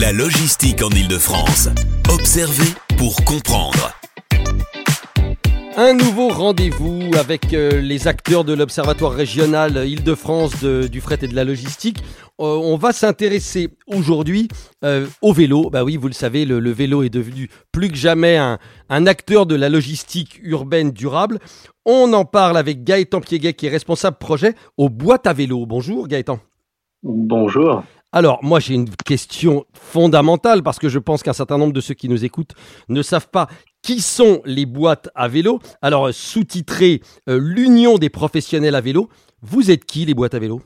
La logistique en Ile-de-France. Observer pour comprendre. Un nouveau rendez-vous avec euh, les acteurs de l'Observatoire régional Île-de-France du fret et de la logistique. Euh, on va s'intéresser aujourd'hui euh, au vélo. Bah oui, vous le savez, le, vélo est devenu plus que jamais un, acteur de la logistique urbaine durable. On en parle avec Gaëtan Piéguet qui est responsable projet au Boîte à vélo. Bonjour Gaëtan. Bonjour. Alors, moi, j'ai une question fondamentale parce que je pense qu'un certain nombre de ceux qui nous écoutent ne savent pas qui sont les boîtes à vélo. Alors, sous-titré euh, L'Union des professionnels à vélo, vous êtes qui les boîtes à vélo?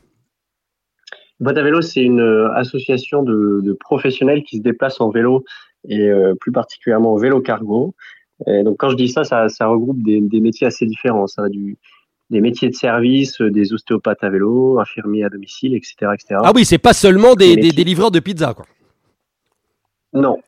Boîte à vélo, c'est une euh, association de, professionnels qui se déplacent en vélo et euh, plus particulièrement en vélo cargo. Donc, quand je dis ça, ça, regroupe des, métiers assez différents. Ça va du, des métiers de service, des ostéopathes à vélo, infirmiers à domicile, etc. etc. Ah oui, c'est pas seulement des, des, livreurs de pizza, quoi. Non,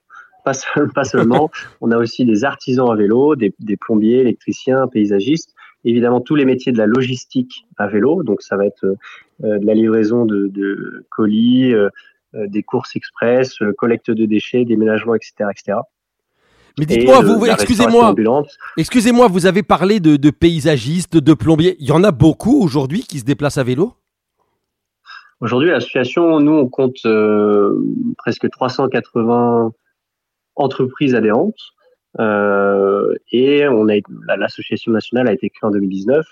pas, pas seulement. On a aussi des artisans à vélo, des, plombiers, électriciens, paysagistes. Évidemment, tous les métiers de la logistique à vélo. Donc, ça va être euh, de la livraison de, colis, euh, euh, des courses express, collecte de déchets, déménagement, etc., etc. Mais dites-moi, vous, excusez-moi, excusez-moi, vous avez parlé de, paysagistes, de plombiers. Il y en a beaucoup aujourd'hui qui se déplacent à vélo? Aujourd'hui, l'association, nous, on compte presque 380 entreprises adhérentes. Euh, et on a l'association nationale a été créée en 2019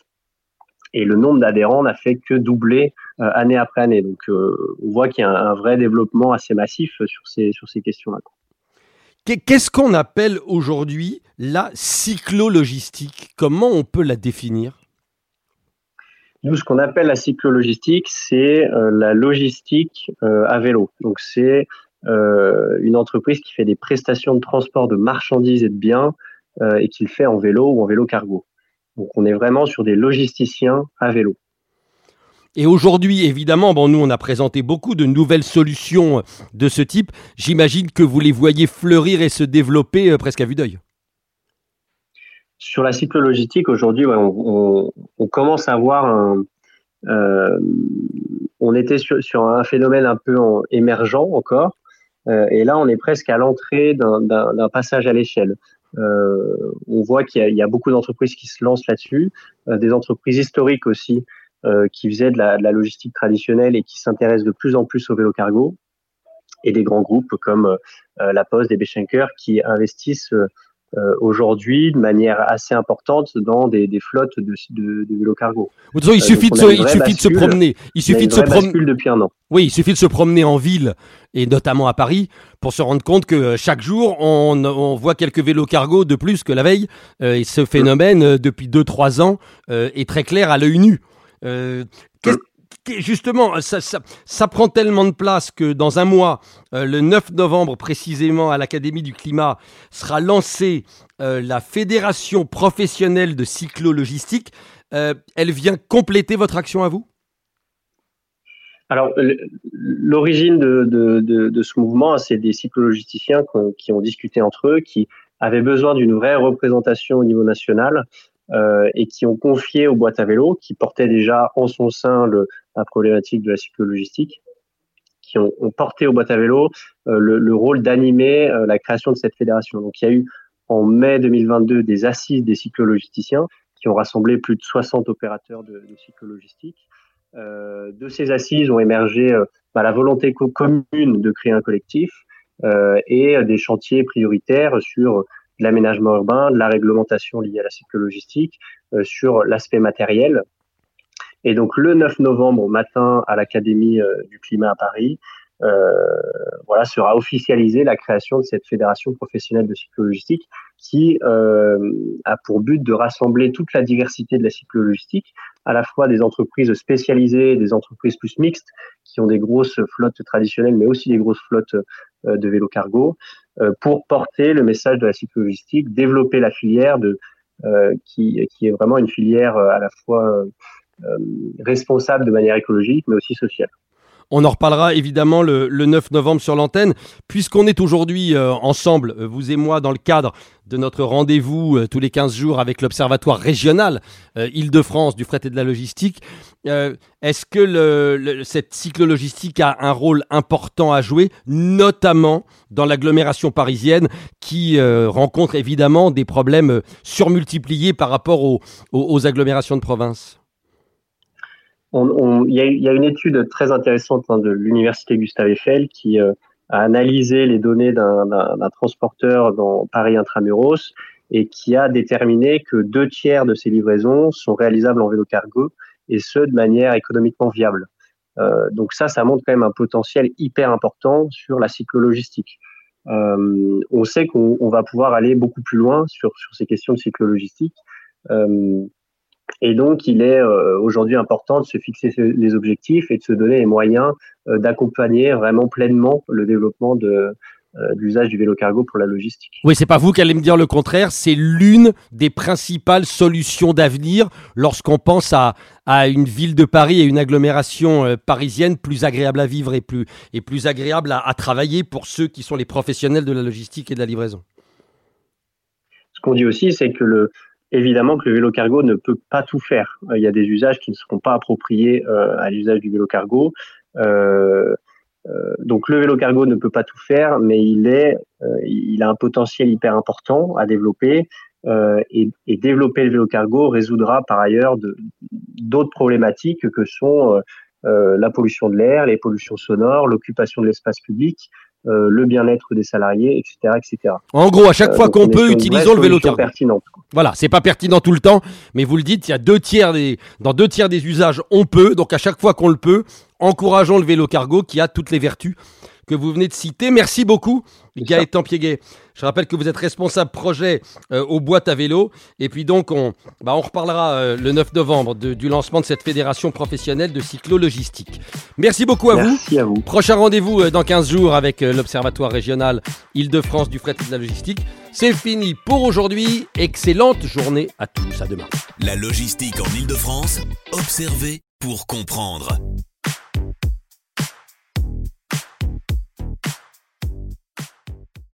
et le nombre d'adhérents n'a fait que doubler euh, année après année. Donc euh, on voit qu'il y a un, vrai développement assez massif sur ces sur ces questions-là. Qu'est-ce qu'on appelle aujourd'hui la cyclologistique? Comment on peut la définir? Nous, ce qu'on appelle la cyclologistique, c'est la logistique à vélo. Donc, c'est euh, une entreprise qui fait des prestations de transport de marchandises et de biens euh, et qui le fait en vélo ou en vélo cargo. Donc on est vraiment sur des logisticiens à vélo. Et aujourd'hui, évidemment, bon, nous, on a présenté beaucoup de nouvelles solutions de ce type. J'imagine que vous les voyez fleurir et se développer euh, presque à vue d'œil. Sur la cyclo-logistique, aujourd'hui, on, commence à voir un. on était sur, un phénomène un peu émergent encore, euh, et là, on est presque à l'entrée d'un passage à l'échelle. Euh, on voit qu'il y, a beaucoup d'entreprises qui se lancent là-dessus, euh, des entreprises historiques aussi qui faisaient de la, logistique traditionnelle et qui s'intéressent de plus en plus au vélo cargo, et des grands groupes comme La Poste, et Beschenker qui investissent euh, aujourd'hui de manière assez importante dans des, flottes de, de, de vélo cargo. De toute façon, il euh, suffit, de, se, il suffit de se promener. Il suffit de se promener depuis un an. Oui, il suffit de se promener en ville et notamment à Paris pour se rendre compte que euh, chaque jour on, on voit quelques vélos cargo de plus que la veille. et ce phénomène depuis 2-3 ans est très clair à l'œil nu. Euh, justement, ça, prend tellement de place que dans un mois, euh, le 9 novembre précisément, à l'Académie du climat, sera lancée euh, la Fédération professionnelle de cyclo-logistique. Euh, elle vient compléter votre action à vous? Alors, l'origine de, ce mouvement, c'est des cyclologisticiens qui ont discuté entre eux, qui avaient besoin d'une vraie représentation au niveau national euh, et qui ont confié aux boîtes à vélo, qui portaient déjà en son sein la problématique de la cyclo-logistique, qui ont, porté aux boîtes à vélo euh, le, le, rôle d'animer euh, la création de cette fédération. Donc il y a eu en mai 2022 des assises des cyclologisticiens qui ont rassemblé plus de 60 opérateurs de, de de ces assises ont émergé bah, la volonté commune de créer un collectif et des chantiers prioritaires sur de l'aménagement urbain, de la réglementation liée à la cycle logistique, euh, sur l'aspect matériel. Et donc le 9 novembre au matin à l'Académie euh, du climat à Paris, euh, voilà, sera officialisée la création de cette fédération professionnelle de cyclo-logistique qui euh, a pour but de rassembler toute la diversité de la cyclo-logistique, à la fois des entreprises spécialisées, des entreprises plus mixtes, qui ont des grosses flottes traditionnelles, mais aussi des grosses flottes de vélo cargo, pour porter le message de la cyclo-logistique, développer la filière euh, qui, qui est vraiment une filière à la fois responsable de manière écologique, mais aussi sociale. On en reparlera évidemment le, 9 novembre sur l'antenne. Puisqu'on est aujourd'hui euh, ensemble, euh, vous et moi, dans le cadre de notre rendez-vous tous les 15 jours avec l'Observatoire régional Île-de-France du fret et de la logistique, est-ce que cette cyclo-logistique a un rôle important à jouer, notamment dans l'agglomération parisienne qui rencontre évidemment des problèmes surmultipliés par rapport aux agglomérations de province? Il y, a une étude très intéressante hein, de l'université Gustave Eiffel qui euh, a analysé les données d'un transporteur dans Paris intramuros et qui a déterminé que deux tiers de ces livraisons sont réalisables en vélo cargo et ce de manière économiquement viable. Euh, donc ça, ça montre quand même un potentiel hyper important sur la cyclologistique. Euh, on sait qu'on va pouvoir aller beaucoup plus loin sur, ces questions de cyclologistique. Et donc, il est euh, aujourd'hui important de se fixer les objectifs et de se donner les moyens euh, d'accompagner vraiment pleinement le développement de, euh, l'usage du vélo cargo pour la logistique. Oui, c'est pas vous qui allez me dire le contraire, c'est l'une des principales solutions d'avenir lorsqu'on pense à, à une ville de Paris et une agglomération parisienne plus agréable à vivre et plus, et plus agréable à, à travailler pour ceux qui sont les professionnels de la logistique et de la livraison. Ce qu'on dit aussi, c'est que le, évidemment que le vélo cargo ne peut pas tout faire. Euh, il y a des usages qui ne seront pas appropriés euh, à l'usage du vélo cargo. Euh, donc le vélo cargo ne peut pas tout faire, mais il est, il a un potentiel hyper important à développer. Et, et, développer le vélo cargo résoudra par ailleurs d'autres problématiques que sont la pollution de l'air, les pollutions sonores, l'occupation de l'espace public, euh, le bien-être des salariés, etc., etc. En gros, à chaque euh, fois qu'on peut, utilisons le vélo cargo. Pertinente. Voilà, c'est pas pertinent tout le temps, mais vous le dites, il y a deux tiers des, dans deux tiers des usages, on peut. Donc à chaque fois qu'on le peut, encourageons le vélo cargo qui a toutes les vertus que vous venez de citer. Merci beaucoup, Gaëtan Piéguet. Je rappelle que vous êtes responsable projet euh, aux boîtes à vélo. Et puis donc, on, bah, on reparlera euh, le 9 novembre du lancement de cette fédération professionnelle de cyclo-logistique. Merci beaucoup à Merci À vous. Prochain rendez-vous euh, dans 15 jours avec l'Observatoire régional Île-de-France du fret et de la logistique. C'est fini pour aujourd'hui. Excellente journée à tous. À demain. La logistique en Île-de-France, observez pour comprendre.